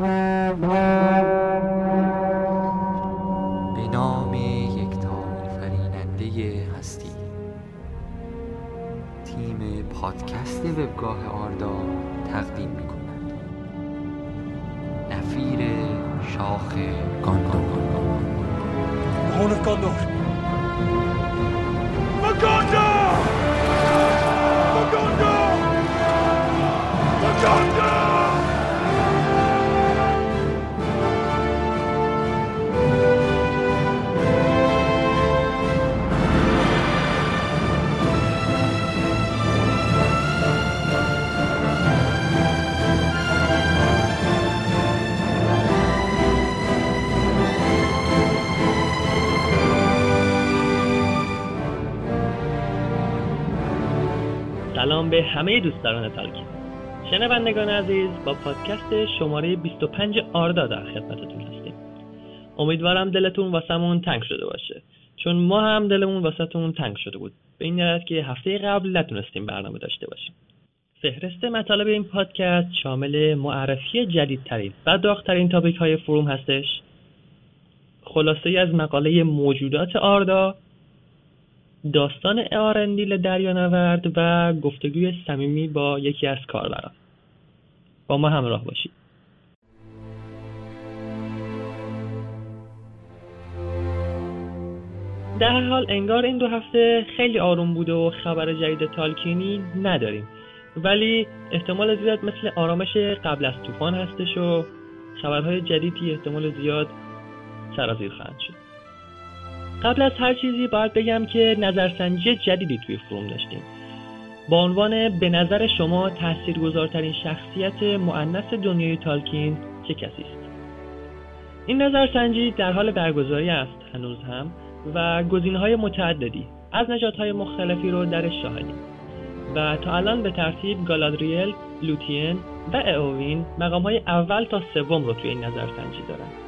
به نام یکتا آفریننده هستی تیم پادکست وبگاه آردا تقدیم می کند نفیر شاخ گاندور Horn. Maganda! Maganda! سلام به همه دوستداران تالکین شنوندگان عزیز با پادکست شماره 25 آردا در خدمتتون هستیم. امیدوارم دلتون واسمون تنگ شده باشه. چون ما هم دلمون واسهتون تنگ شده بود. به این علت که هفته قبل نتونستیم برنامه داشته باشیم. فهرست مطالب این پادکست شامل معرفی جدیدترین و داغترین تاپیک های فروم هستش. خلاصه از مقاله موجودات آردا داستان آرندیل دریانورد و گفتگوی صمیمی با یکی از کاربران. با ما همراه باشید. در حال انگار این دو هفته خیلی آروم بوده و خبر جدید تالکینی نداریم. ولی احتمال زیاد مثل آرامش قبل از طوفان هستش و خبرهای جدیدی احتمال زیاد سرازیر خواهند شد. قبل از هر چیزی باید بگم که نظرسنجی جدیدی توی فروم داشتیم. با عنوان به نظر شما تاثیرگذارترین شخصیت مؤنث دنیای تالکین چه کسی است؟ این نظرسنجی در حال برگزاری است هنوز هم و گزینه‌های متعددی از نژادهای مختلفی رو درش شاهدیم. و تا الان به ترتیب گالادریل، لوتین و اووین مقامهای اول تا سوم رو توی این نظرسنجی دارن.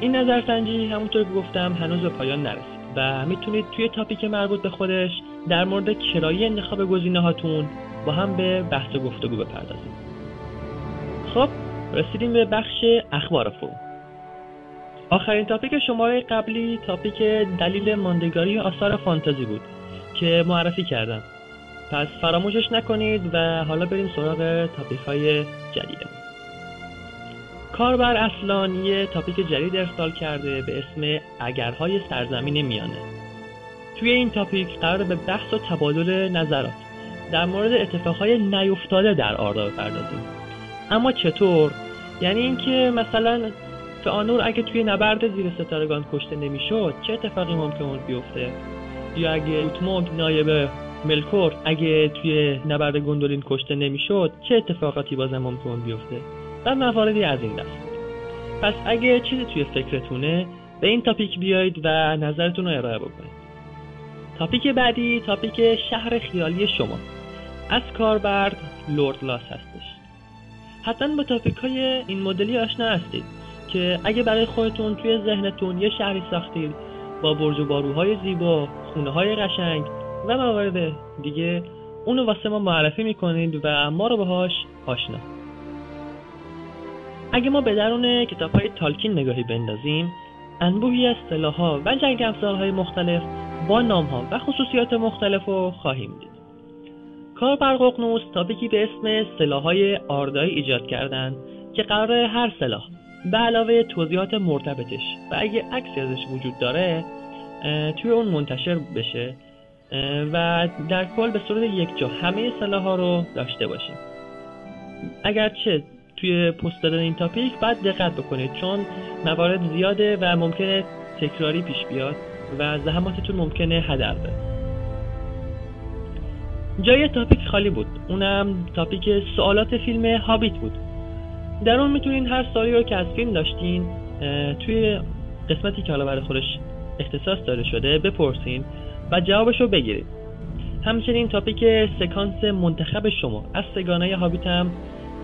این نظرسنجی همونطور که گفتم هنوز به پایان نرسید و می‌تونید توی تاپیک مربوط به خودش در مورد کرایه انتخاب گزینه هاتون با هم به بحث و گفتگو بپردازیم خب رسیدیم به بخش اخبار فروم آخرین تاپیک شماره قبلی تاپیک دلیل ماندگاری آثار فانتزی بود که معرفی کردم. پس فراموشش نکنید و حالا بریم سراغ تاپیک های جدیدمون. کاربر اصلان یه تاپیک جدید ارسال کرده به اسم اگرهای سرزمین میانه. توی این تاپیک قرار به بحث و تبادل نظرات در مورد اتفاقهای نیفتاده در آردا بپردازیم. اما چطور؟ یعنی اینکه مثلا فئانور اگه توی نبرد زیر ستارگان کشته نمی‌شد چه اتفاقی ممکن بود بیفته؟ یا اگه اوتموگ نایب ملکور اگه توی نبرد گندولین کشته نمی‌شد چه اتفاقاتی بازم ممکن بیفته؟ و مواردی از این دست. پس اگه چیزی توی فکرتونه به این تاپیک بیایید و نظرتون رو ارائه بکنید. تاپیک بعدی تاپیک شهر خیالی شما. از کاربرد لورد لاس هستش. حتما با تاپیک های این مدلی آشنا هستید که اگه برای خودتون توی ذهنتون یه شهری ساختید با برج و باروهای زیبا خونه های قشنگ و موارد دیگه اونو واسه ما معرفی می‌کنید و ما رو باهاش آشنا. اگه ما به درون کتاب های تالکین نگاهی بندازیم انبوهی از سلاحها و جنگ افزارهای مختلف با نامها و خصوصیات مختلف رو خواهیم دید. کاربر ققنوس تاپیکی به اسم سلاحهای آردایی ایجاد کردند که قرار هر سلاح به علاوه توضیحات مرتبطش و اگه عکسی ازش وجود داره توی اون منتشر بشه و در کل به صورت یک جا همه سلاح ها رو داشته باشیم. اگرچه توی پست دادن این تاپیک باید دقت بکنید چون موارد زیاده و ممکنه تکراری پیش بیاد و زحماتتون ممکنه هدر بره. جای تاپیک خالی بود. اونم تاپیک سوالات فیلم هابیت بود. در اون می‌تونین هر سوالی رو که از فیلم داشتین توی قسمتی که حالا برای خودش اختصاص داده شده بپرسین و جوابش رو بگیرید همچنین تاپیک سکانس منتخب شما از سگانه هابیت هم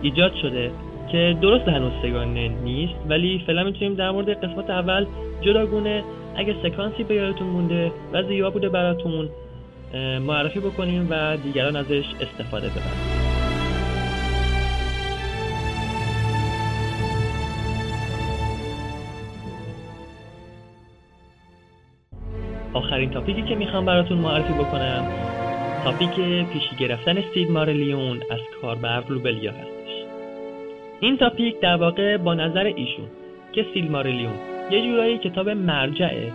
ایجاد شده. که درست هنوز سگانه نیست ولی فعلا می‌تونیم در مورد قسمت اول جداگونه اگه سکانسی به یادتون مونده و زیبا بوده براتون معرفی بکنیم و دیگران ازش استفاده ببرن. آخرین تاپیکی که می‌خوام براتون معرفی بکنم تاپیک پیشی گرفتن سید مارلیون از کاربر روبلیا هست. این تاپیک در واقع با نظر ایشون که سیل مارلیون یه جورایی کتاب مرجعه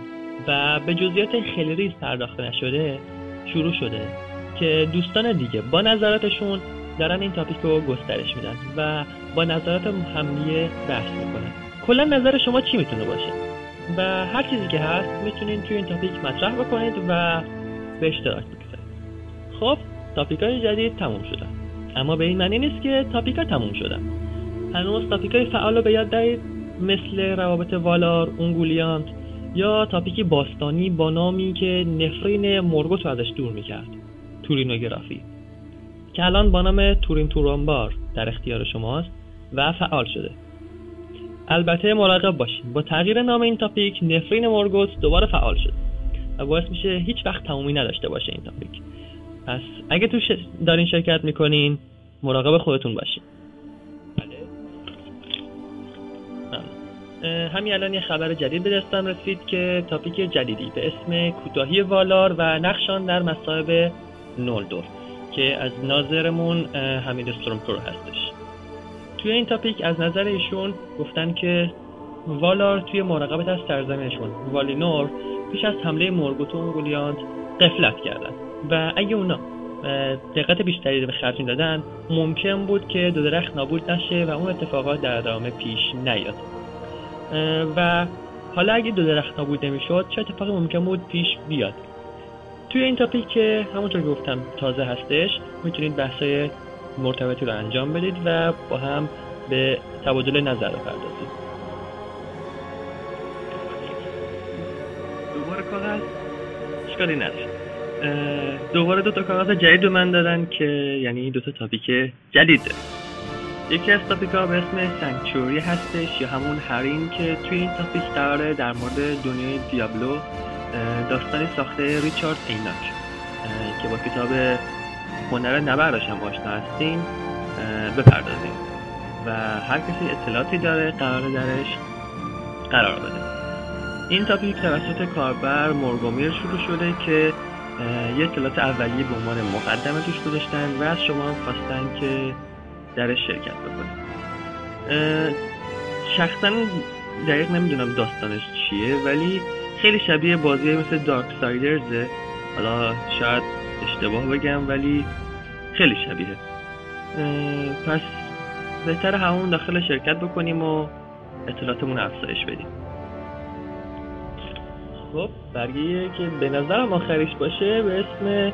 و به جزئیات خیلی ریز پرداخته نشده شروع شده که دوستان دیگه با نظراتشون دارن این topic رو گسترش میدن و با نظرات همدیگه بحث می‌کنن. کلا نظر شما چی می‌تونه باشه؟ و هر چیزی که هست می‌تونید توی این topic مطرح بکنید و به اشتراک بگذارید. خب topic های جدید تموم شدن. اما به این معنی نیست که topic ها تموم شدن. هنوز topic های فعال رو به یاد دارید مثل روابط والار، اونگولیانت یا تاپیکی باستانی با نامی که نفرین مرگوت رو ازش دور می‌کرد. تورینوگرافی. که الان با نام تورین تورانبار در اختیار شماست و فعال شده. البته مراقب باشید با تغییر نام این تاپیک نفرین مورگوت دوباره فعال شد و باعث میشه هیچ وقت تمومی نداشته باشه این تاپیک. پس اگه تو دارین شرکت می‌کنین مراقب خودتون باشین. همین الان یه خبر جدید به دستم رسید که تاپیک جدیدی به اسم کوتاهی والار و نقشان در مصائب نولدور که از ناظرمون حمید استرومپور هستش. توی این تاپیک از نظر ایشون گفتن که والار توی مراقبت از سرزمینشون والینور پیش از حمله مورگوت و قفلت کردن. و اگه اونا دقت بیشتری به خرج دادن ممکن بود که دو درخت نابود نشه و اون اتفاقات در ادامه پیش نیاد. و حالا اگه دو درخت نابود نمی‌شد چه اتفاقی ممکن بود پیش بیاد؟ توی این تاپیک که همونطور گفتم تازه هستش می‌تونید بحثای مرتبطی رو انجام بدید و با هم به تبادل نظر بپردازید. دوباره کاغذ؟ اشکالی نداره. دوباره دو تا کاغذ جدید من دادن که یعنی دو تا تاپیک جدید. یکی از تاپیک ها به اسم سنکچوری هستش یا همون هرین که توی این تاپیک قراره در مورد دنیای دیابلو داستانی ساخته ریچارد ایناک که با کتاب هنر نبردش هم آشنا هستیم بپردازیم. و هر کسی اطلاعاتی داره قرار درش قرار بده. این تاپیک توسط کاربر مورگومیر شروع شده که یه اطلاعات اولیه به عنوان مقدمه توش گذاشتن و از شما هم خواستن که درش شرکت بکنید شخصا دقیق نمی‌دونم داستانش چیه ولی خیلی شبیه بازی مثل دارک سایدرزه حالا شاید اشتباه بگم ولی خیلی شبیه. پس بهتر همون داخل شرکت بکنیم و اطلاعاتمون افزایش بدیم. خب برگه که به نظرم آخریش باشه به اسم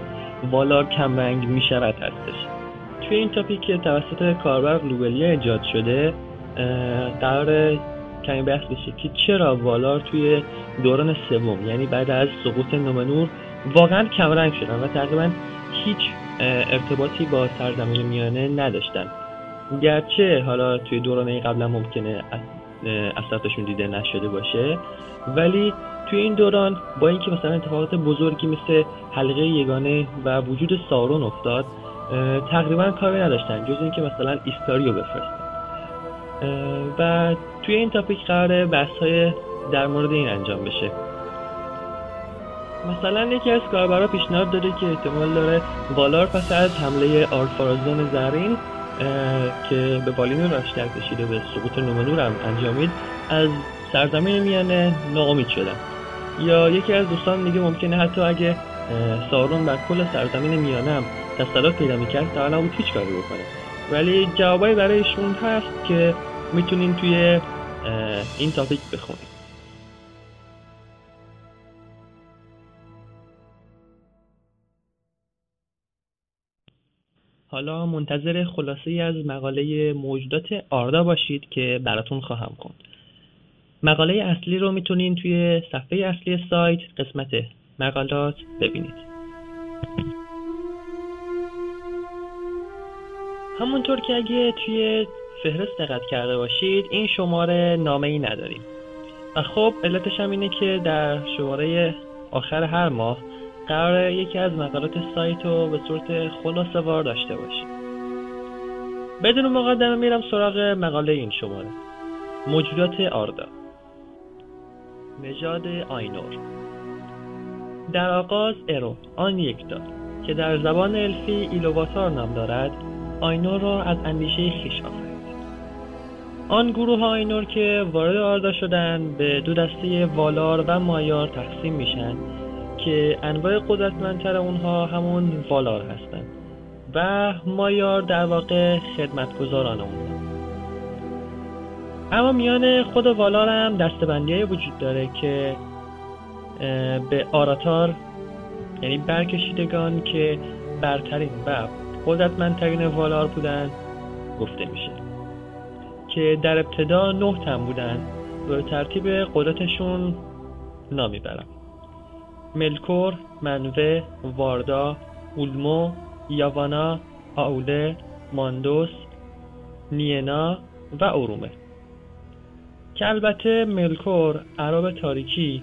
والار کمرنگ می‌شود هستش. توی این تاپیک که توسط کاربر لوبلیا ایجاد شده قرار کمی بحث بشه که چرا والار توی دوران سوم یعنی بعد از سقوط نومنور واقعا کمرنگ شدن و تقریبا هیچ ارتباطی با سرزمین میانه نداشتن. گرچه حالا توی دورانه قبلا ممکنه اثراتشون دیده نشده باشه ولی توی این دوران با اینکه مثلا اتفاقات بزرگی مثل حلقه یگانه و وجود سارون افتاد تقریبا کاری نداشتن جز اینکه مثلا ایستاریو بفرستن. و توی این تاپیک قراره بحث های در مورد این انجام بشه. مثلا یکی از کاربرا پیشنهاد داده که احتمال داره والار پس از حمله آرفارازون زرین که به بالین راشتر کشیده به سقوط نومنور هم انجامید از سرزمین میانه ناامید شدن. یا یکی از دوستان دیگه ممکنه حتی اگه سارون بر کل سرزمین میانه هم تسلط پیدا می‌کرد تا الان هیچ کاری بکنه ولی جوابایی برایشون هست که می‌تونین توی این تاپیک بخونید حالا منتظر خلاصه از مقاله موجودات آردا باشید که براتون خواهم خوند. مقاله اصلی رو می‌تونین توی صفحه اصلی سایت قسمت مقالات ببینید. همونطور که اگه توی فهرست دقت کرده باشید این شماره نامه ای نداریم. و خب علتش هم اینه که در شماره آخر هر ماه قرار یکی از مقالات سایت رو به صورت خلاصه وار داشته باشیم. بدون مقدمه میرم سراغ مقاله این شماره. موجودات آردا. نژاد آینور. در آغاز ارو آن یک داد که در زبان الفی ایلوواتار نام دارد آینور را از اندیشه خیش آفرید آن گروه آینور که وارد آردا شدن به دو دسته والار و مایار تقسیم میشن که انواع قدرتمندتر اونها همون والار هستند و مایار در واقع خدمتگزاران اونها. اما میان خود والار هم دستبندی وجود داره که به آراتار یعنی برکشیدگان که برترین و قدرتمندترین والار بودن؟ گفته میشه. که در ابتدا نه تن بودن. به ترتیب قدرتشون نامی برم ملکور، منوه، واردا، اولمو، یاوانا، آوله، ماندوس، نینا و ارومه. که البته ملکور عرب تاریکی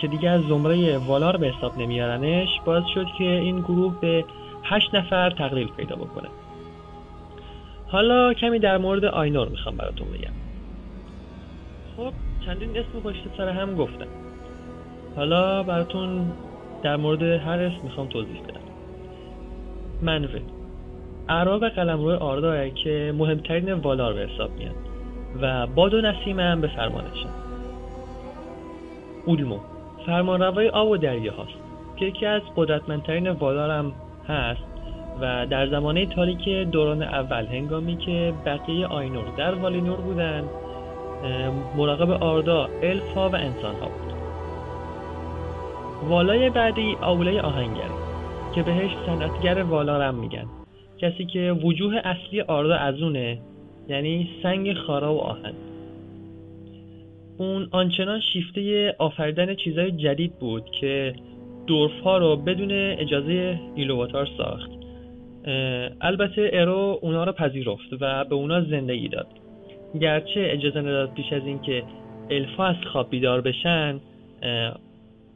که دیگه از زمره والار به حساب نمیارنش باز شد که این گروه به هشت نفر تقلیل پیدا بکنه حالا کمی در مورد آینور می‌خوام براتون بگم. خب چندین اسم پشت سر هم گفتم. حالا براتون در مورد هر اسم می‌خوام توضیح بدم. منوه. اعراب قلمرو آرداه که مهمترین والار به حساب میاد و باد و نسیم هم به فرمانشن اولمو. فرمانروای آب و دریا هاست که یکی از قدرتمندترین والار هم هست و در زمانه تاریک دوران اول هنگامی که بقیه آینور در والینور بودن مراقب آردا الفا و انسان ها بود. والای بعدی آوله آهنگر که بهش صنعتگر والارم میگن. کسی که وجوه اصلی آردا از اونه یعنی سنگ خارا و آهن. اون آنچنان شیفته آفریدن چیزهای جدید بود که دورف ها رو بدون اجازه ایلوواتار ساخت. البته ارو اونا رو پذیرفت و به اونا زندگی داد. گرچه اجازه نداد پیش از اینکه الفا از خواب بیدار بشن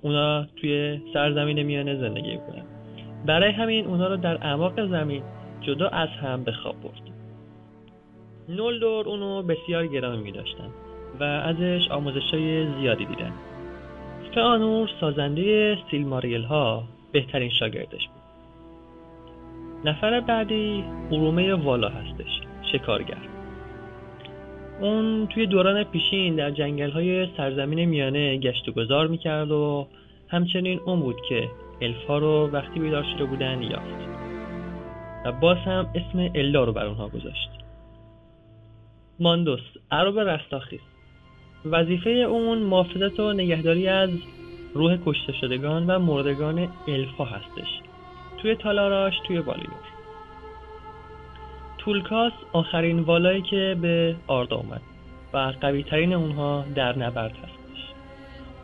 اونا توی سرزمین میانه زندگی کنن برای همین اونا رو در اعماق زمین جدا از هم به خواب برد. نولدور اونو بسیار گرامی می داشتن و ازش آموزش های زیادی دیدن. فانور سازنده سیلماریل ها بهترین شاگردش بود. نفر بعدی ارومه والا هستش شکارگر. اون توی دوران پیشین در جنگل های سرزمین میانه گشت و گذار می‌کرد و همچنین اون بود که الفا رو وقتی بیدار شده بودن یافت. و باز هم اسم الا رو بر اونها گذاشت. ماندوس عرب رستاخیز. وظیفه اون محافظت و نگهداری از روح کشته شدگان و مردگان الفا هستش. توی تالاراش توی والینور تولکاس آخرین والایی که به آردا اومد و قوی ترین اونها در نبرد هستش.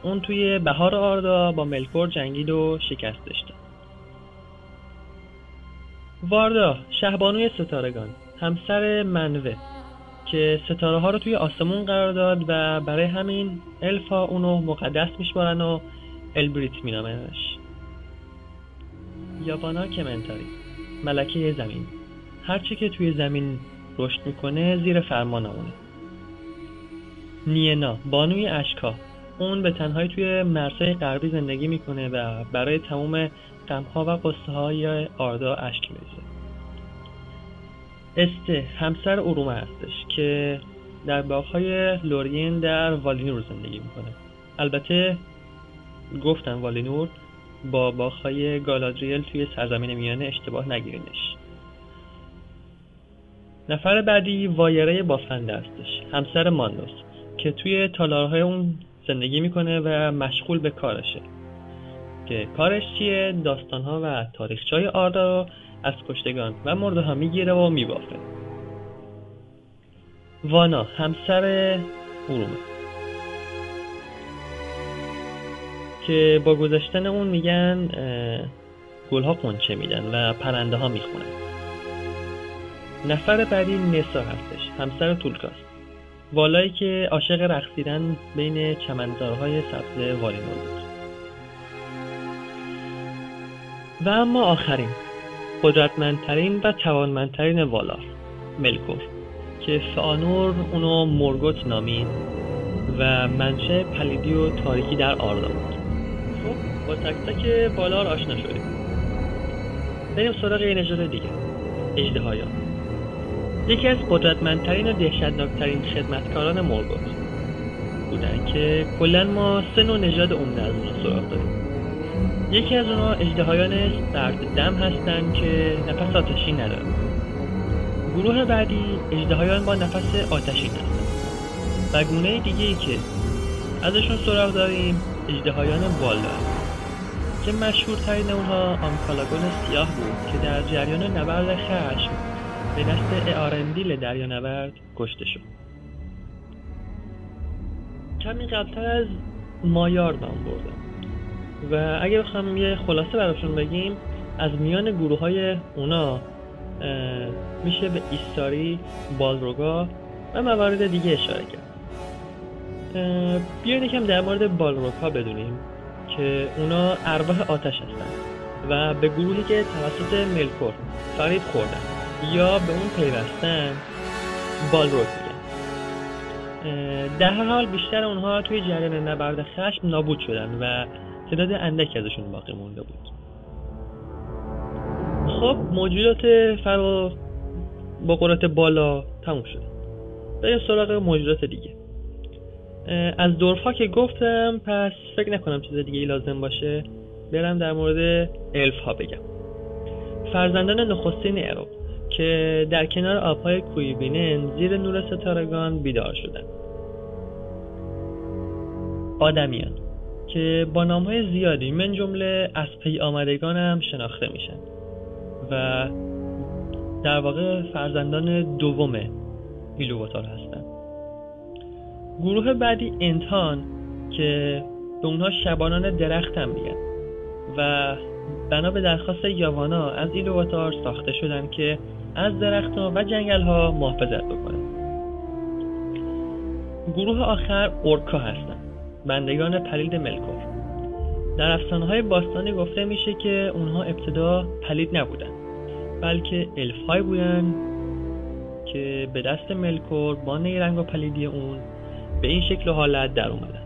اون توی بهار آردا با ملکور جنگید و شکستش داد واردا شهبانوی ستارگان همسر منوه. که ستاره ها رو توی آسمون قرار داد و برای همین الفا اونو مقدس میشمارن و البریت مینامنش. یابانا کمنتاری. ملکه زمین. هرچی که توی زمین رشد می‌کنه زیر فرمان اونه. نینا بانوی اشکا. اون به تنهایی توی مرزهای غربی زندگی می‌کنه و برای تمام غمها و قصه های آردا اشک میریزه. استه همسر ارومه هستش که در باغهای لورین در والینور زندگی می‌کنه. البته گفتن والینور با باغهای گالادریل توی سرزمین میانه اشتباه نگیرینش. نفر بعدی وایره بافنده هستش همسر ماندوس که توی تالارهای اون زندگی می‌کنه و مشغول به کارشه. که کارش چیه؟ داستانها و تاریخچای آردا رو از کشتگان و مرده ها می‌گیره و میبافه وانا همسر ارومه. که با گذشتن اون میگن گلها قنچه میدن و پرنده ها می‌خونن. نفر بعدی نسا هستش همسر تولکاس والایی که عاشق رقصیدن بین چمنزارهای سبز والینور بود. و اما آخرین. قدرتمندترین و توانمندترین والار ملکور که فانور اونو مورگوت نامید و منشه پلیدی و تاریکی در آردا بود. خب با تک تک بالار آشنا شدیم. بریم سراغ یه نژاد دیگه. اجدهایان یکی از قدرتمندترین و دهشتناکترین خدمتکاران مورگوت بودن که کلا ما سه نوع نژاد عمده از اونها سراغ داریم. یکی از اونها اجدهایان سرد دم هستن که نفس آتشی ندارن. گروه بعدی اجدهایان با نفس آتشین هستن. و گونه دیگه ای که ازشون سراغ داریم اجدهایان بالا که مشهورترین اونها آمکالاگون سیاه بود که در جریان نبرد خشم به دست اارندیل دریانورد کشته شد. کمی قبلتر از مایار نام بردم و اگه بخوام یه خلاصه براشون بگیم از میان گروه های اونا میشه به ایستاری، بالروگا و موارد دیگه اشاره کرد. بیاید یکم در مورد بالروگا بدونیم که اونا ارواح آتش هستن و به گروهی که توسط ملکور فرید خوردن یا به اون پیوستن بالروگ میگن. در هر حال بیشتر اونها توی جریان نبرد خشم نابود شدن و تعداد اندکی ازشون باقی مونده بود. خب موجودات فرا با قدرت بالا تموم شد. بریم سراغ موجودات دیگه. از دورفا که گفتم پس فکر نکنم چیز دیگه ای لازم باشه. برم در مورد الف ها بگم. فرزندان نخستین ایرو که در کنار آبهای کویبینن زیر نور ستارگان بیدار شدن آدمیان. که با نام های زیادی من جمله از پی آمدگان هم شناخته میشن و در واقع فرزندان دوم ایلوواتار هستن. گروه بعدی انتان که به اونها شبانان درخت هم میگن و بنا به درخواست یاوانا از ایلوواتار ساخته شدن که از درخت ها و جنگل ها محافظت بکنن گروه آخر اورکا هستن. بندگان پلید ملکور در افسانه های باستانی گفته میشه که اونها ابتدا پلید نبودن بلکه الف های بودن که به دست ملکور با نیرنگ و پلیدی اون به این شکل و حالت در اومدن.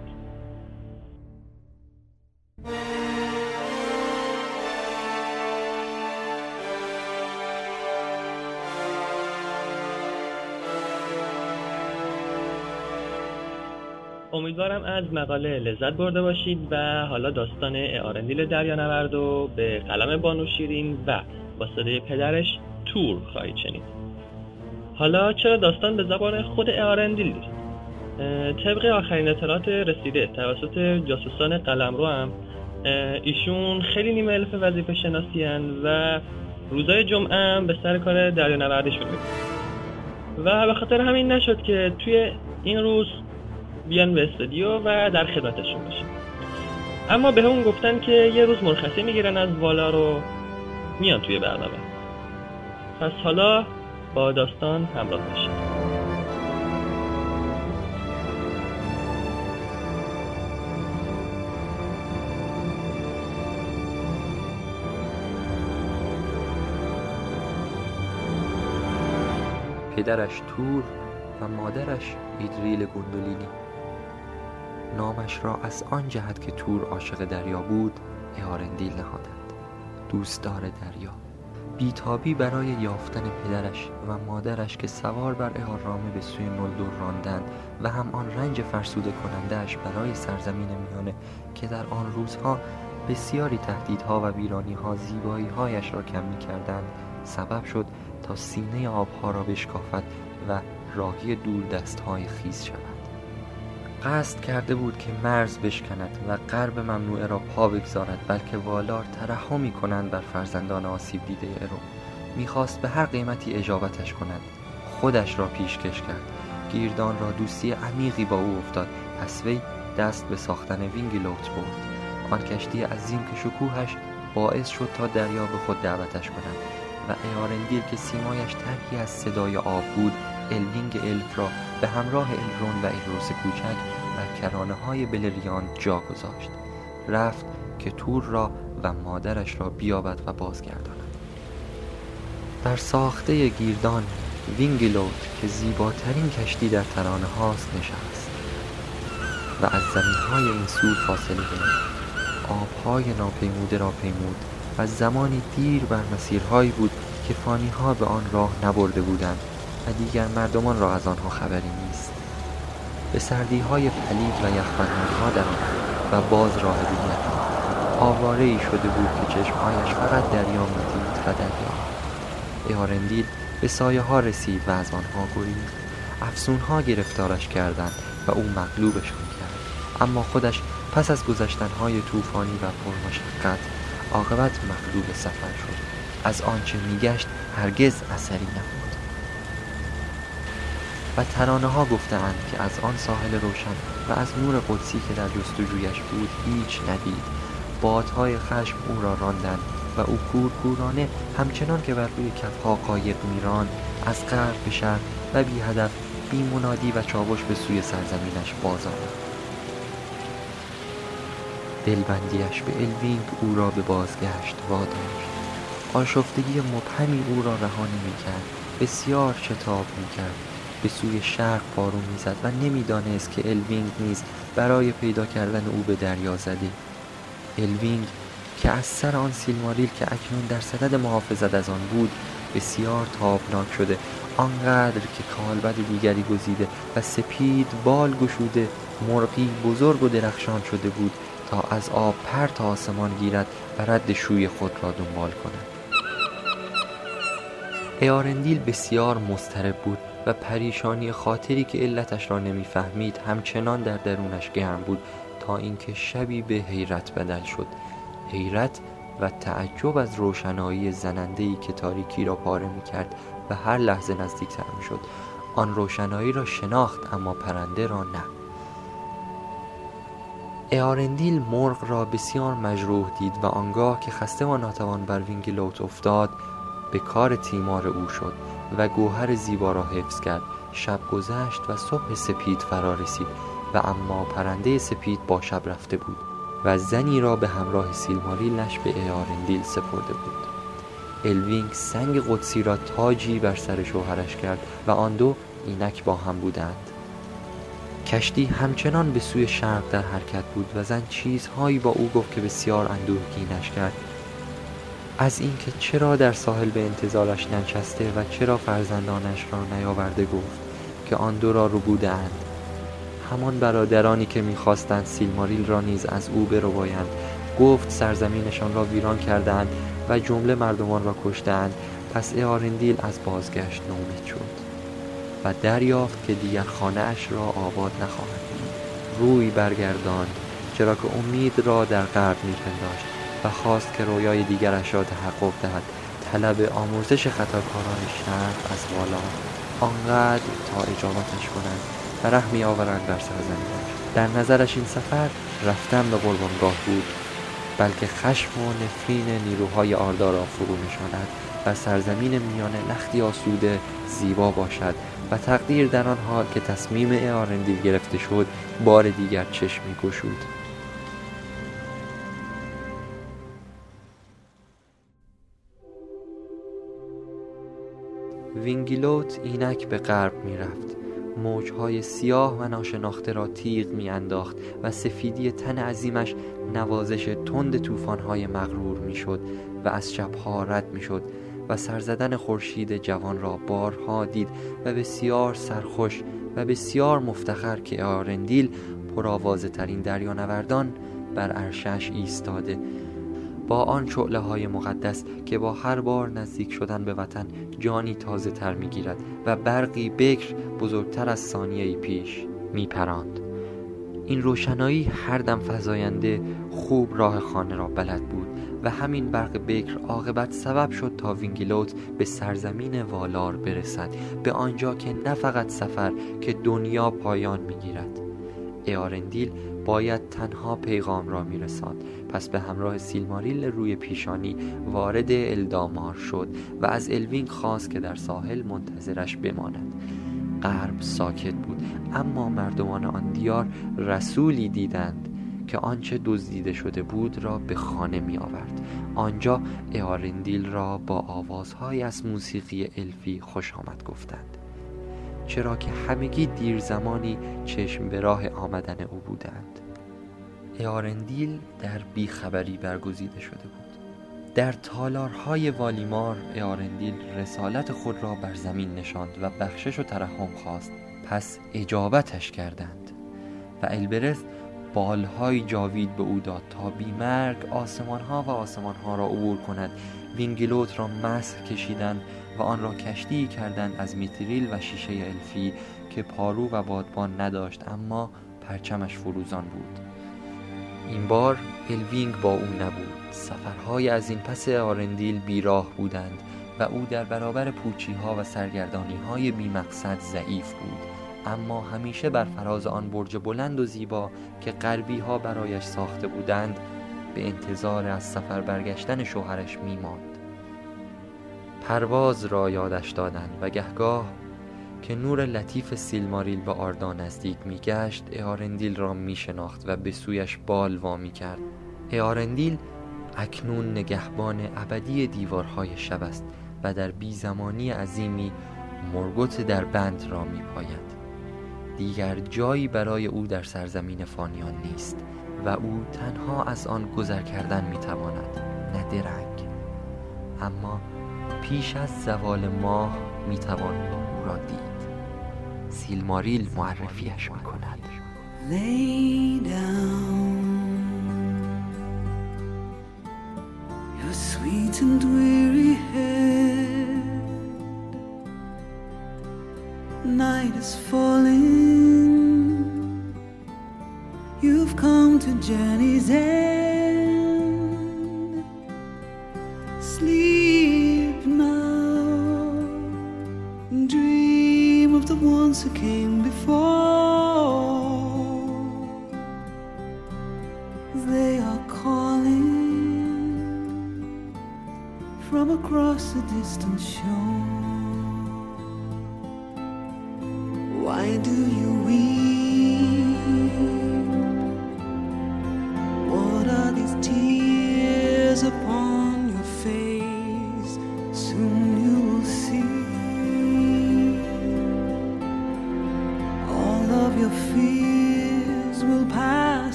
امیدوارم از مقاله لذت برده باشید و حالا داستان اعارندیل دریانورد رو به قلم بانو شیرین و با صدای پدرش تور خواهید شنید. حالا چرا داستان به زبان خود اعارندیل نیست طبق آخرین اطلاعات رسیده توسط جاسوسان قلمرو هم ایشون خیلی نیمه الف وظیفه شناسی و روزای جمعه هم به سر کار دریانوردشون می‌کنن. و به خاطر همین نشد که توی این روز بیان به استودیو و در خدمتشون باشیم. اما به همون گفتن که یه روز مرخصی می‌گیرن از والا رو میان توی برنامه. پس حالا با داستان همراه باشید. پدرش تور و مادرش ایدریل گندولینی. نامش را از آن جهت که تور عاشق دریا بود اهارندیل نهادند. دوستدار دریا. بیتابی برای یافتن پدرش و مادرش که سوار بر اهارامه به سوی نلدور راندند و هم آن رنج فرسوده کنندهش برای سرزمین میانه که در آن روزها بسیاری تهدیدها و بیرانیها زیبایی هایش را کم می کردند سبب شد تا سینه آبها را بشکافد و راهی دور دست های خیز شود. قصد کرده بود که مرز بشکند و غرب ممنوعه را پا بگذارد بلکه والار ترحمی کنند بر فرزندان آسیب دیده ارو می‌خواست به هر قیمتی اجابتش کنند خودش را پیشکش کرد. گیردان را دوستی عمیقی با او افتاد. پس وی دست به ساختن وینگ لوت برد. آن کشتی عظیم که شکوهش باعث شد تا دریا به خود دعوتش کنند. و ایارندیل که سیمایش ترکی از صدای آب بود الوینگ الف را به همراه الرون و الروس کوچک و کرانه های بلریاند جا گذاشت. رفت که تور را و مادرش را بیابد و بازگرداند. در ساخته گیردان وینگلوت که زیباترین کشتی در ترانه هاست نشست و از زمین های این سو فاصله گرفت. آبهای ناپیموده را پیمود و زمانی دیر بر مسیرهایی بود که فانیها به آن راه نبرده بودند. و دیگر مردمان را از آنها خبری نیست. به سردیهای پلید و یخبندها در آن و باز راه دیگر آواره ای شده بود که چشمهایش فقط دریا می‌دید و دریا. ایارندیل به سایه ها رسید و از آنها گریخت. افسون ها گرفتارش کردند و او مغلوبشان کرد. اما خودش پس از گذشتن های طوفانی و پرمشقت عاقبت مغلوب سفر شد. از آنچه میگشت هرگز اثری نبود. و ترانه ها گفتند که از آن ساحل روشن و از نور قدسی که در جستجویش بود هیچ ندید. بادهای خشم او را راندند و او کورکورانه همچنان که بر روی کفها قایق میران از غرب به شرق و بی هدف بی منادی و چاوش به سوی سرزمینش باز آمد دلبندیش به الوینگ او را به بازگشت واداشت. آشفتگی مبهمی او را رهانی می‌کرد. بسیار شتاب می‌کرد. به سوی شرق پارو می‌زد و نمی‌دانست که الوینگ نیز برای پیدا کردن او به دریا زده. الوینگ که از سر آن سیلماریل که اکنون در صدد محافظت از آن بود بسیار تابناک شده. آنقدر که کالبد دیگری گزیده و سپید بال گشوده مرغی بزرگ و درخشان شده بود تا از آب پرت آسمان گیرد و رد شوی خود را دنبال کند. ایارندیل بسیار مضطرب بود. و پریشانی خاطری که علتش را نمی‌فهمید همچنان در درونش گرم بود تا اینکه شبی به حیرت بدل شد. حیرت و تعجب از روشنایی زنندهی که تاریکی را پاره می کرد و هر لحظه نزدیکتر می شد آن روشنایی را شناخت اما پرنده را نه. ایارندیل مرغ را بسیار مجروح دید و آنگاه که خسته و ناتوان بر وینگلوت افتاد به کار تیمار او شد. و گوهر زیبا را حفظ کرد. شب گذشت و صبح سپید فرا رسید و اما پرنده سپید با شب رفته بود و زنی را به همراه سیلماریلش به ایارندیل سپرده بود. الوینگ سنگ قدسی را تاجی بر سر شوهرش کرد و آن دو اینک با هم بودند. کشتی همچنان به سوی شرق در حرکت بود و زن چیزهایی با او گفت که بسیار اندوهگینش کرد. از اینکه چرا در ساحل به انتظارش ننشسته و چرا فرزندانش را نیاورده گفت که آن دو را رو بودند همان برادرانی که می‌خواستند سیلماریل را نیز از او بربایند گفت سرزمینشان را ویران کردند و جمله مردمان را کشتند پس اعارندیل از بازگشت نومید شد و دریافت که دیگر خانه اش را آباد نخواهد روی برگرداند چرا که امید را در غرب میپنداشت. و خواست که رویای دیگرش را تحقق دهد. طلب آموزش خطاکاران شرق از والا آنقدر تا اجابتش کنند و رحمی آورند بر سرزمینش در نظرش این سفر رفتن به قربانگاه بود بلکه خشم و نفرین نیروهای آردا را فرو نشاند و سرزمین میانه لختی آسوده زیبا باشد و تقدیر در آن حال که تصمیم اعارندیل گرفته شد بار دیگر چشمی گشود وینگیلوت اینک به غرب می‌رفت. موجهای سیاه و ناشناخته را تیغ میانداخت و سفیدی تن عظیمش نوازش تند طوفانهای مغرور می‌شد و از شبها رد می‌شد و سرزدن خورشید جوان را بارها دید و بسیار سرخوش و بسیار مفتخر که آرندیل پرآوازه ترین دریانوردان بر عرشش ایستاده. با آن شعله های مقدس که با هر بار نزدیک شدن به وطن جانی تازه تر می گیرد و برقی بکر بزرگتر از ثانیه پیش می پراند. این روشنایی هر دم فزاینده خوب راه خانه را بلد بود و همین برق بکر عاقبت سبب شد تا وینگلوت به سرزمین والار برسد به آنجا که نه فقط سفر که دنیا پایان می‌گیرد ایارندیل باید تنها پیغام را میرساند. پس به همراه سیلماریل روی پیشانی وارد الدامار شد و از الوینگ خواست که در ساحل منتظرش بماند. غرب ساکت بود اما مردمان آن دیار رسولی دیدند که آنچه دزدیده شده بود را به خانه می آورد آنجا ایارندیل را با آوازهای از موسیقی الفی خوش آمد گفتند. چرا که همگی دیر زمانی چشم به راه آمدن او بودند. اارندیل در بیخبری برگزیده شده بود. در تالارهای والیمار اارندیل رسالت خود را بر زمین نشاند و بخشش و ترحم خواست. پس اجابتش کردند. و البرز بالهای جاوید به او داد تا بیمرگ آسمانها و آسمانها را عبور کند. وینگلوت را مسح کشیدند. و آن را کشتی کردند از میتریل و شیشه الفی که پارو و بادبان نداشت اما پرچمش فروزان بود. این بار الوینگ با او نبود. سفرهای از این پس اارندیل بیراه بودند و او در برابر پوچی ها و سرگردانی های بی مقصد ضعیف بود. اما همیشه بر فراز آن برج بلند و زیبا که غربی ها برایش ساخته بودند به انتظار از سفر برگشتن شوهرش میماند. پرواز را یادش دادند و گهگاه که نور لطیف سیلماریل به آردا نزدیک میگشت اارندیل را میشناخت و به سویش بال وا کرد اارندیل اکنون نگهبان ابدی دیوارهای شب است و در بی زمانی عظیمی مرگوت در بند را می پاید. دیگر جایی برای او در سرزمین فانیان نیست و او تنها از آن گذر کردن می تواند نه درنگ. اما پیش از زوال ماه می توان او را دید سیلماریل معرفیش می کند sweet and weary head. Night is falling. You've come to. Sleep Dream of the ones who came before. They are calling from across the distant shore. Why do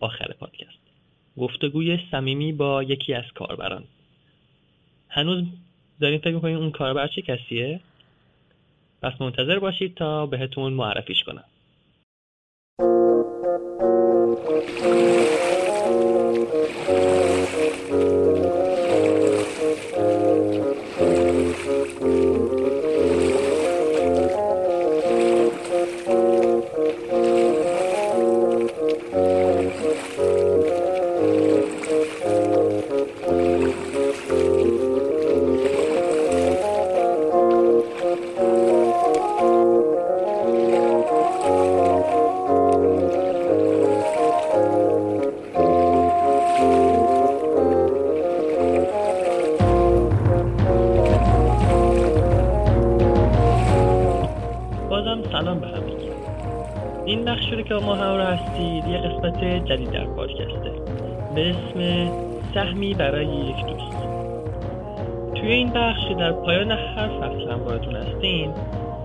آخر پادکست. گفتگوی صمیمی با یکی از کاربران. هنوز داریم فکر می‌کنیم اون کاربر چه کسیه؟ پس منتظر باشید تا بهتون معرفیش کنم.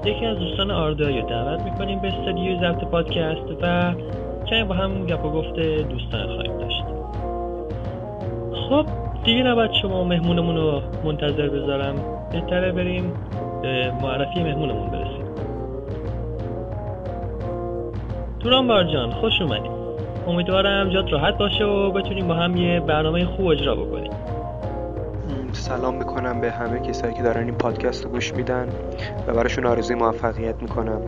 یکی از دوستان آردایی رو دعوت می‌کنیم به استودیوی ضبط پادکست و کمی با هم گپ و گفته دوستانه خواهیم داشت. خب دیگه نباید شما مهمونمون رو منتظر بذارم. بهتره بریم به معرفی مهمونمون برسیم. توران بارجان خوش اومدیم امیدوارم جات راحت باشه و بتونیم با هم یه برنامه خوب اجرا بکنیم. سلام می‌کنم به همه کسایی که دارن این پادکست رو گوش میدن. و براشون آرزوی موفقیت می‌کنم.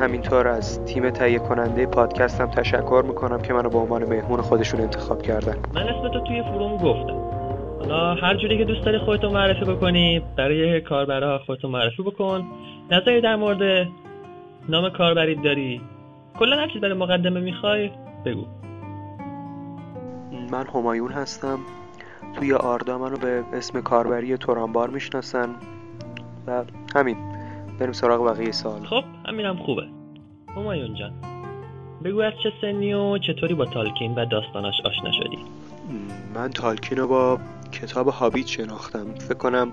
همینطور از تیم تهیه کننده پادکستم تشکر می‌کنم که منو به عنوان مهمون خودشون انتخاب کردن. من اسمتو توی فروم گفتم. حالا هر جوری که دوست داری خودتو معرفی بکنی برای کاربرها خودتو معرفی بکن. نظری در مورد نام کاربری داری؟ کلا هر چیز برای مقدمه می‌خوای بگو. من همایون هستم. توی آردا منو به اسم کاربری تورانبار می‌شناسن. و همین. بریم سراغ بقیه سوال خب همینم خوبه. همایون جان. بگو از چه سنی و چطوری با تالکین و داستاناش آشنا شدی؟ من تالکین رو با کتاب هابیت شناختم. فکر کنم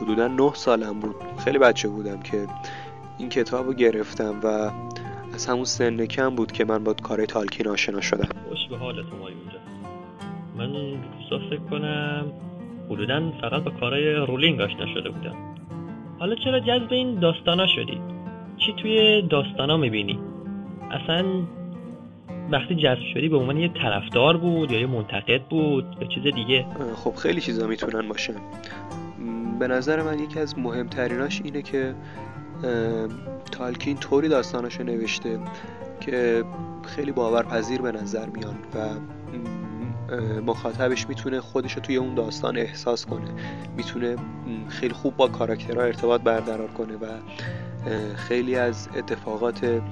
حدودا نه سالم بود. خیلی بچه بودم که این کتاب رو گرفتم و از همون سن کم بود که من با کار تالکین آشنا شدم. خوش به حالت همایون جان. من روزا فکر کنم حدودا فقط با کارهای رولینگ آشنا شده بودم. حالا چرا جذب این داستانا شدی؟ چی توی داستانا می‌بینی؟ اصلا وقتی جذب شدی به عنوان یه طرفدار بود یا یه منتقد بود یا چیز دیگه؟ خب خیلی چیزا می‌تونن باشن به نظر من یکی از مهمتریناش اینه که تالکین طوری داستاناشو نوشته که خیلی باورپذیر به نظر میان و مخاطبش می‌تونه خودش رو توی اون داستان احساس کنه. می‌تونه خیلی خوب با کاراکترها ارتباط برقرار کنه و خیلی از اتفاقات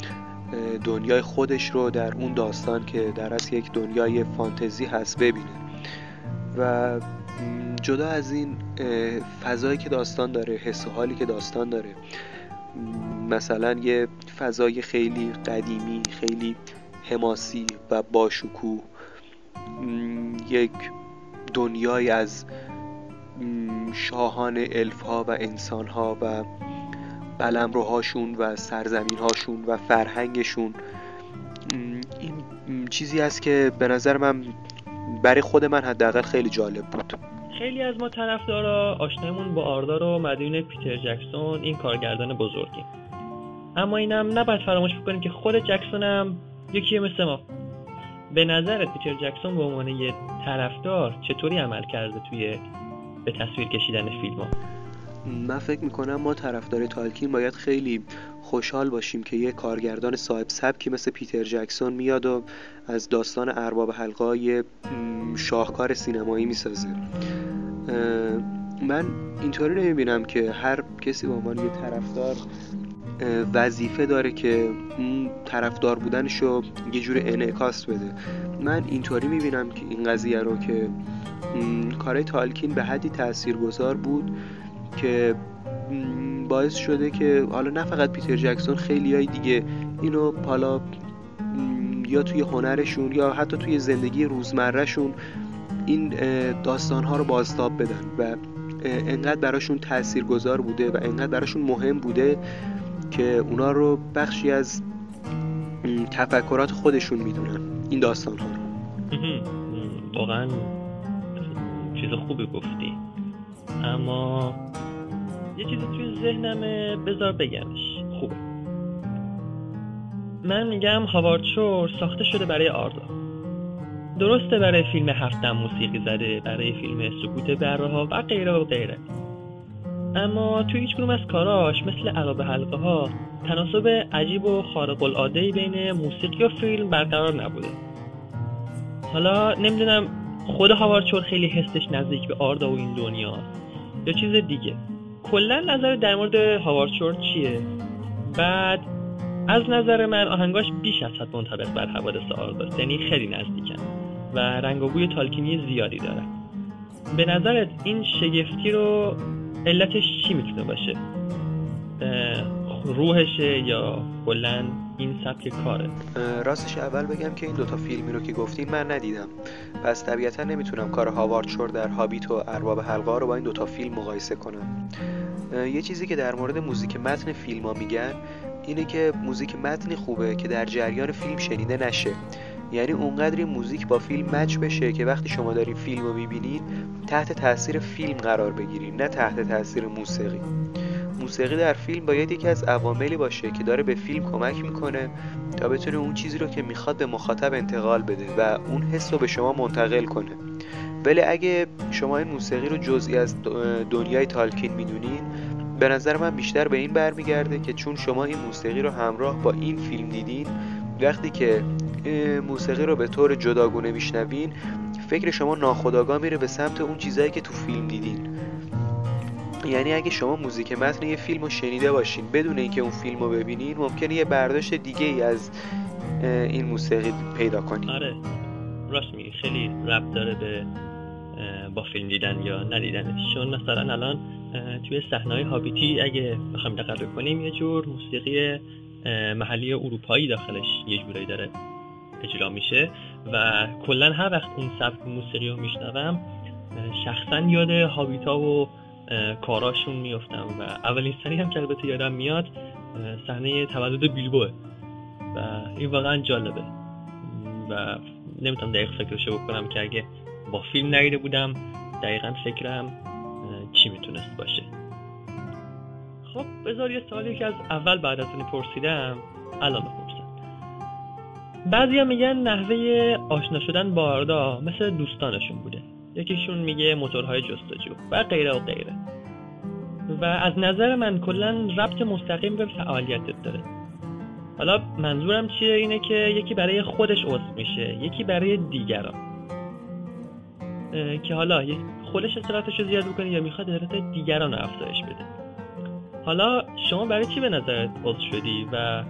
دنیای خودش رو در اون داستان که در اصل یک دنیای فانتزی هست ببینه. و جدا از این فضایی که داستان داره حس و حالی که داستان داره مثلا یه فضای خیلی قدیمی خیلی حماسی و باشکوه یک دنیای از شاهان الف ها و انسان ها و قلمروهاشون و سرزمین هاشون و فرهنگشون. این چیزی است که به نظر من برای خود من حداقل خیلی جالب بود. خیلی از ما طرفدارا آشنایمون با آردا رو مدیون پیتر جکسون این کارگردان بزرگیم. اما اینم نباید فراموش بکنیم که خود جکسون هم یکیه مثل ما. به نظرت پیتر جکسون به عنوان یه طرفدار چطوری عمل کرده توی به تصویر کشیدن فیلم ها؟ من فکر می‌کنم ما طرفدار تالکین باید خیلی خوشحال باشیم که یه کارگردان صاحب سبکی مثل پیتر جکسون میاد و از داستان ارباب حلقای شاهکار سینمایی می‌سازه من اینطوری نمی‌بینم که هر کسی به عنوان یه طرفدار وظیفه داره که اون طرفدار بودنش رو یه جور انعکاس بده. من اینطوری می‌بینم که این قضیه رو که کارهای تالکین به حدی تاثیرگذار بود که باعث شده که حالا نه فقط پیتر جکسون خیلی های دیگه اینو حالا یا توی هنرشون یا حتی توی زندگی روزمرهشون این داستان ها رو بازتاب بدن و انقدر براشون تاثیرگذار بوده و انقدر براشون مهم بوده که اونا رو بخشی از تفکرات خودشون می‌دونن این داستان ها رو واقعا چیز خوبی گفتی. اما یه چیزی توی ذهنمه بذار بگمش. خوبه من میگم هاوارد ساخته شده برای آردا. درسته برای فیلم هفتم موسیقی زده برای فیلم سکوت بره ها و غیره و غیره. اما توی هیچ از کاراش مثل عرب حلقه ها تناسب عجیب و خارق العاده بین موسیقی و فیلم برقرار نبوده. حالا نمی‌دونم خود هاوارد خیلی حسش نزدیک به آردا و این دنیا یا چیز دیگه. کلا نظر در مورد هاوارد چیه؟ بعد از نظر من آهنگاش بیش از حد منطبق بر حوادث آرداست یعنی خیلی نزدیکن و رنگ و بوی تالکینی زیادی دارن به نظرت این شگفتی رو علتش چی می‌تونه باشه؟ روحشه یا کلا این سبک کاره؟ راستش اول بگم که این دوتا فیلمی رو که گفتین من ندیدم. پس طبیعتا نمی‌تونم کار هاوارد شور در هابیت و ارباب حلقه رو با این دوتا فیلم مقایسه کنم. یه چیزی که در مورد موزیک متن فیلم ها میگن اینه که موزیک متنی خوبه که در جریان فیلم شنیده نشه. یعنی اونقدری موزیک با فیلم مچ بشه که وقتی شما دارین فیلم رو می‌بینید تحت تاثیر فیلم قرار بگیرید نه تحت تاثیر موسیقی. موسیقی در فیلم باید یکی از عواملی باشه که داره به فیلم کمک می‌کنه تا بتونه اون چیزی رو که می‌خواد به مخاطب انتقال بده و اون حس رو به شما منتقل کنه. ولی اگه شما این موسیقی رو جزئی از دنیای تالکین می‌دونین به نظر من بیشتر به این برمیگرده که چون شما این موسیقی رو همراه با این فیلم دیدین وقتی که موسیقی رو به طور جداگونه میشنوین فکر شما ناخداگاه میره به سمت اون چیزایی که تو فیلم دیدین. یعنی اگه شما موزیک متن یه فیلم رو شنیده باشین بدون اینکه اون فیلم رو ببینین ممکنه یه برداشت دیگه ای از این موسیقی پیدا کنید آره. راست میگی. خیلی ربط داره به با فیلم دیدن یا ندیدنش. چون مثلا الان توی صحنه هابیتی اگه بخوایم دقت کنیم یه جور موسیقی محلی اروپایی داخلش یه جورایی داره اجرا میشه و کلا هر وقت اون سبک موسیقی رو میشنوم شخصا یاد هابیتا و کاراشون میفتم و اولین سری هم که البته یادم میاد صحنه تولد بیلبوه و این واقعا جالبه. و نمی‌تونم دقیق فکرشو بکنم که اگه با فیلم ندیده بودم دقیقا فکرم چی می‌تونست باشه. خب بذار یه سوالی که از اول بعد از این پرسیدم الان بپرسم. بعضی میگن نحوه آشنا شدن با آردا مثل دوستانشون بوده. یکیشون میگه موتورهای جستجو و غیره و غیره. و از نظر من کلا ربط مستقیم به فعالیتت داره. حالا منظورم چیه؟ اینه که یکی برای خودش عضو میشه یکی برای دیگران. که حالا خودش اصلاحاتش رو زیاد بکنه یا می‌خواد اصلاحات دیگران رو افزایش بده. حالا شما برای چی به نظرت عضو شدی و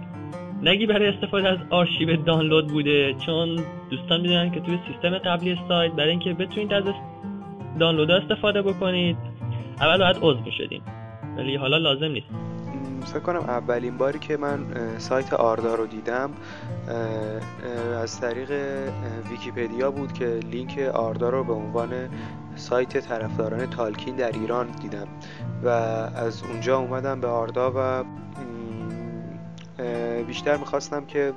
نگی برای استفاده از آرشیو دانلود بوده چون دوستان می‌دونن که توی سیستم قبلی سایت برای اینکه بتونید از دانلود استفاده بکنید اول باید عضو می‌شدیم ولی حالا لازم نیست. فکر کنم اولین باری که من سایت آردا رو دیدم از طریق ویکیپدیا بود که لینک آردا رو به عنوان سایت طرفداران تالکین در ایران دیدم. و از اونجا اومدم به آردا و بیشتر می‌خواستم که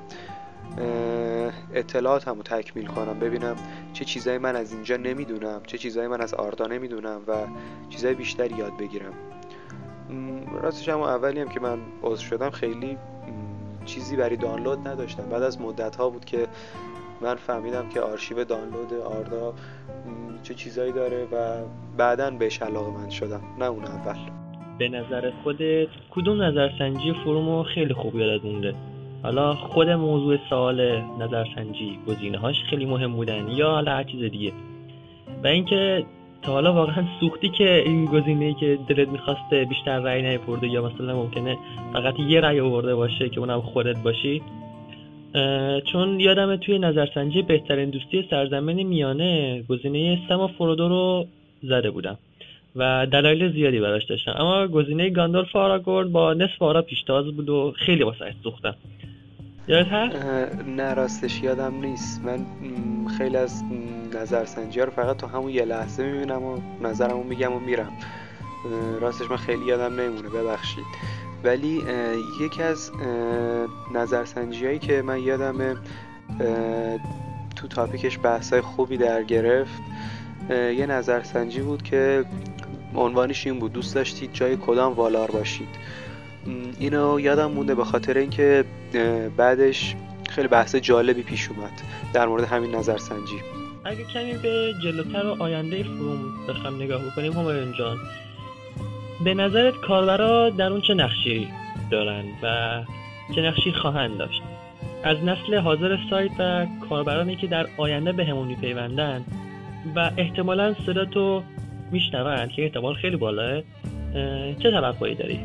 اطلاعاتم رو تکمیل کنم ببینم چه چیزایی من از اینجا نمی‌دونم چه چیزایی من از آردا نمی‌دونم و چیزای بیشتری یاد بگیرم. راستش هم اولی هم که من عضو شدم خیلی چیزی برای دانلود نداشتم. بعد از مدت ها بود که من فهمیدم که آرشیو دانلود آردا چه چیزایی داره و بعدا بهش علاقه من شدم نه اون اول. به نظر خودت کدوم نظرسنجی فرومو خیلی خوب یادت مونده؟ حالا خود موضوع سوال نظرسنجی گزینه هاش خیلی مهم بودن یا حالا هر چیز دیگه؟ و اینکه تا حالا واقعا سوختی که این گزینه که دلت می‌خواسته بیشتر رأی نیپرده یا مثلا ممکنه فقط یه رأی آورده باشه که اونم خودت باشی؟ چون یادم توی نظرسنجی بهترین دوستی سرزمین میانه گزینه سما فرودو رو زده بودم. و دلایل زیادی براش داشتم اما گزینه گاندالف آراگورد با نصف آرا پیشتاز بود و خیلی واسه سوختم یادت هست؟ نه راستش یادم نیست. من خیلی از نظرسنجی رو فقط تو همون یه لحظه می‌بینم و نظرمو میگم و میرم. راستش من خیلی یادم نمیمونه ببخشید. ولی یکی از نظرسنجی هایی که من یادم تو تاپیکش بحثای خوبی در گرفت یه نظرسنجی بود که عنوانش این بود. دوست داشتید جای کدام والار باشید. اینو یادم مونده به خاطر اینکه بعدش خیلی بحث جالبی پیش اومد در مورد همین نظرسنجی. اگه کمی به جلوتر و آینده فروم بخوام نگاه بکنیم همایون جان. به نظرت کاربرا در اون چه نقشی دارن و چه نقشی خواهند داشت؟ از نسل حاضر سایت و کاربرانی که در آینده به همون میپیوندن و احتمالا صدا تو میشنوند که احتمال خیلی بالاه چه توقعی داری؟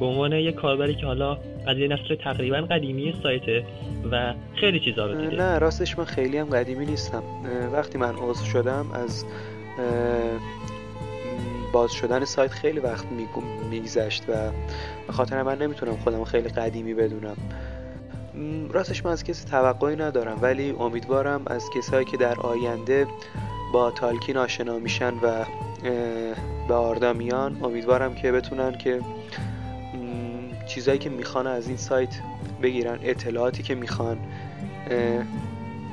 به عنوان یک کاربری که حالا از یه نسل تقریبا قدیمی سایته و خیلی چیزا رو دیده. نه راستش من خیلی هم قدیمی نیستم. وقتی من عضو شدم از باز شدن سایت خیلی وقت میگذشت و به خاطر من نمی‌تونم خودم خیلی قدیمی بدونم. راستش من از کسی توقعی ندارم ولی امیدوارم از کسایی که در آینده با تالکین آشنا میشن و به آردا میان. امیدوارم که بتونن که چیزایی که می‌خوان از این سایت بگیرن اطلاعاتی که می‌خوان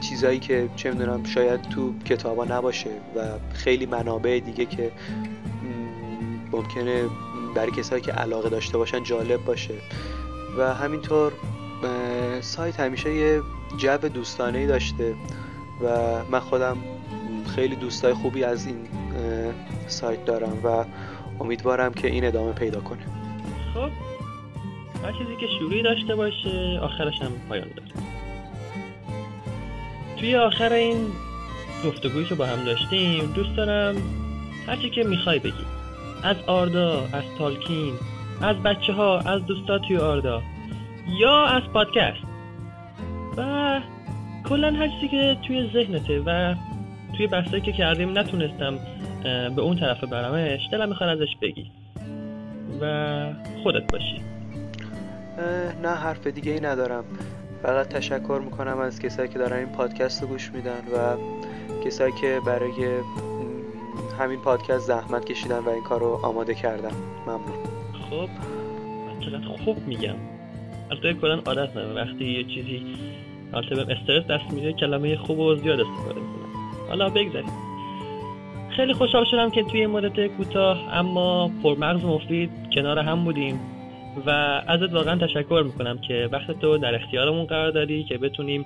چیزایی که چه می‌دونم شاید تو کتابا نباشه و خیلی منابع دیگه که ممکنه برای کسایی که علاقه داشته باشن جالب باشه. و همینطور سایت همیشه یه جو دوستانه داشته و من خودم خیلی دوستای خوبی از این سایت دارم و امیدوارم که این ادامه پیدا کنه. خب هر چیزی که شروعی داشته باشه آخرش هم پایان داره. توی آخر این گفتگویی که با هم داشتیم دوست دارم هرچی که می‌خوای بگی. از آردا از تالکین از بچه ها از دوستا توی آردا یا از پادکست. و کلا هر چیزی که توی ذهنته و توی بحثایی که کردیم نتونستم به اون طرف برمش دلم می‌خواد ازش بگی. و خودت باشی. نه حرف دیگه ای ندارم. فقط تشکر می‌کنم از کسایی که دارن این پادکست رو گوش میدن و کسایی که برای همین پادکست زحمت کشیدن و این کار رو آماده کردن. ممنون. خب من چقدر خوب میگم. البته کلا عادت ندارم وقتی یه چیزی البته به استرس دست میده کلمه خوب و زیاد استفاده می‌کنم. حالا بگذاریم. خیلی خوشحال شدم که توی مدت کوتاه اما پرمغز مفید کنار هم بودیم و ازت واقعا تشکر می‌کنم که وقت تو در اختیارمون قرار دادی که بتونیم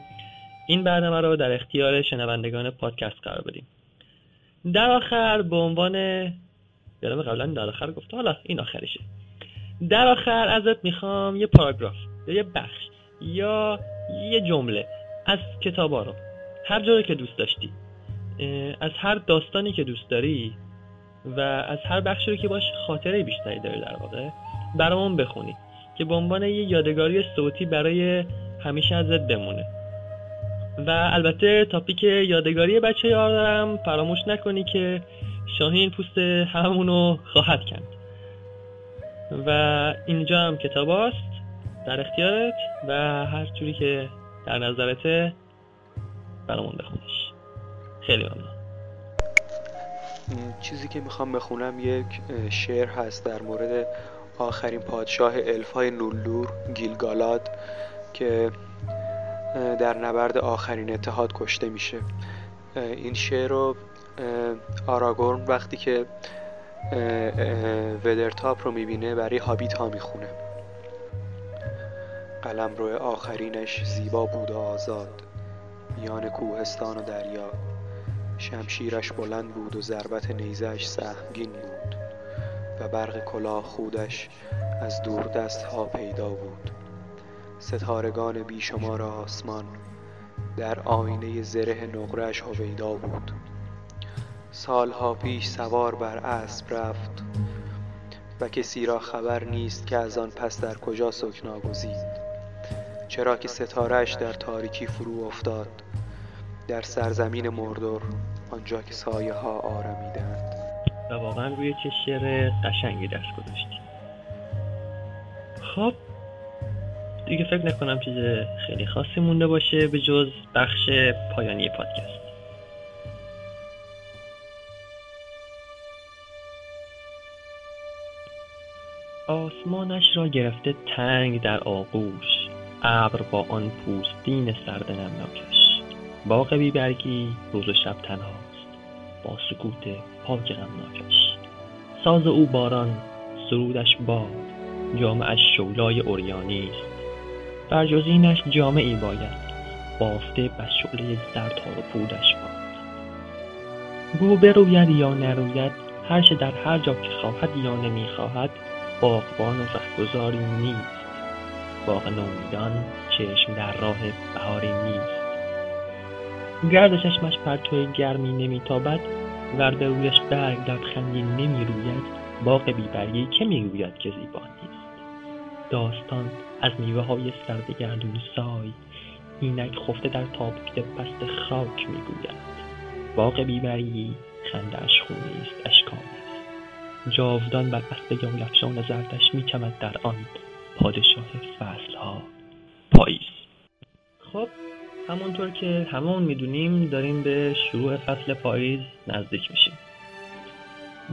این برنامه رو در اختیار شنوندگان پادکست قرار بدیم. در آخر به عنوان یادم قبلا در آخر گفته حالا این آخریشه در آخر ازت می‌خوام یه پاراگراف یا یه بخش یا یه جمله از کتابا رو هر جوری که دوست داشتی از هر داستانی که دوست داری و از هر بخشی رو که باش خاطره بیشتری داری در واقع برامون بخونی که به عنوان یه یادگاری صوتی برای همیشه ازت بمونه. و البته تاپیک یادگاری بچه یار دارم فراموش نکنی که شاهین پوست همونو خواهد کند. و اینجا هم کتاب است در اختیارت و هر جوری که در نظرته برامون بخونش خیلی ممنون. چیزی که می‌خوام بخونم یک شعر هست در مورد آخرین پادشاه الفای نولور گیلگالاد که در نبرد آخرین اتحاد کشته میشه. این شعر رو آراگورن وقتی که ودرتاپ رو می‌بینه برای هابیت ها می‌خونه. قلم روی آخرینش زیبا بود و آزاد. میان کوهستان و دریا. شمشیرش بلند بود و ضربت نیزش سهمگین بود و برق کلاه خودش از دور دست ها پیدا بود. ستارگان بیشمار آسمان در آینه زره نقرش هویدا بود. سالها پیش سوار بر اسب رفت و کسی را خبر نیست که از آن پس در کجا سکنا گزید چرا که ستارهش در تاریکی فرو افتاد. در سرزمین مردور آنجا که سایه ها آرمیدند و واقعا روی چه شعر قشنگی دست گذاشتی. خب دیگه فکر نکنم چیز خیلی خاصی مونده باشه به جز بخش پایانی پادکست. آسمانش را گرفته تنگ در آغوش ابر با آن پوستین سرد نمناکش باغ بیبرگی روز و شب تنهاست با سکوت پاک غمناکش. ساز او باران سرودش باد. جامعش شولای اوریانی است. بر جز اینش جامعی باید بافته بس شعله زرد تار و پودش باد. گو بروید یا نروید هر چه در هر جا که خواهد یا نمی‌خواهد باغبان و رهگذاری نیست. باغ نومیدان چشم در راه بهاری نیست. گرد چشمش پرتو گرمی نمیتابد ور به رویش برگ لبخندی نمی‌روید باغ بیبرگی که می‌گوید که زیبا نیست. داستان از میوه های سرد گردون سای اینک خفته در تابوت پست خاک می‌گوید. باغ بیبرگی خندهاش خونی است اشکانی است جاودان بر اسب یالفشان زردش میچمد در آن پادشاه فصلها پاییز. خب همونطور که همون می‌دونیم داریم به شروع فصل پاییز نزدیک میشیم.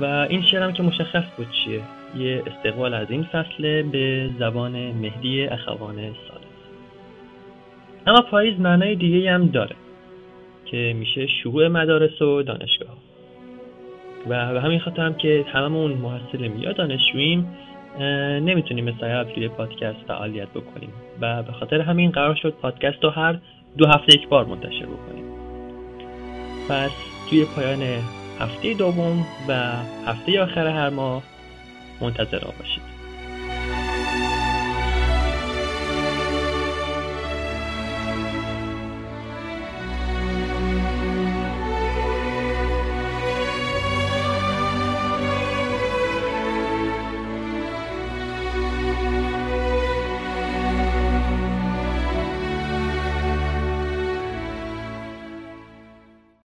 و این شعرم که مشخص بود چیه؟ یه استقبال از این فصل به زبان مهدی اخوان سالس اما پاییز معنای دیگه هم داره که میشه شروع مدارس و دانشگاه. و به همین خاطر هم که هممون محصلیم یا دانشجوییم نمی‌تونیم مثل توی پادکست فعالیت بکنیم. و به خاطر همین قرار شد پادکست رو هر دو هفته یک بار منتشر بکنیم. پس توی پایان هفته دوم و هفته آخر هر ماه منتظر باشید.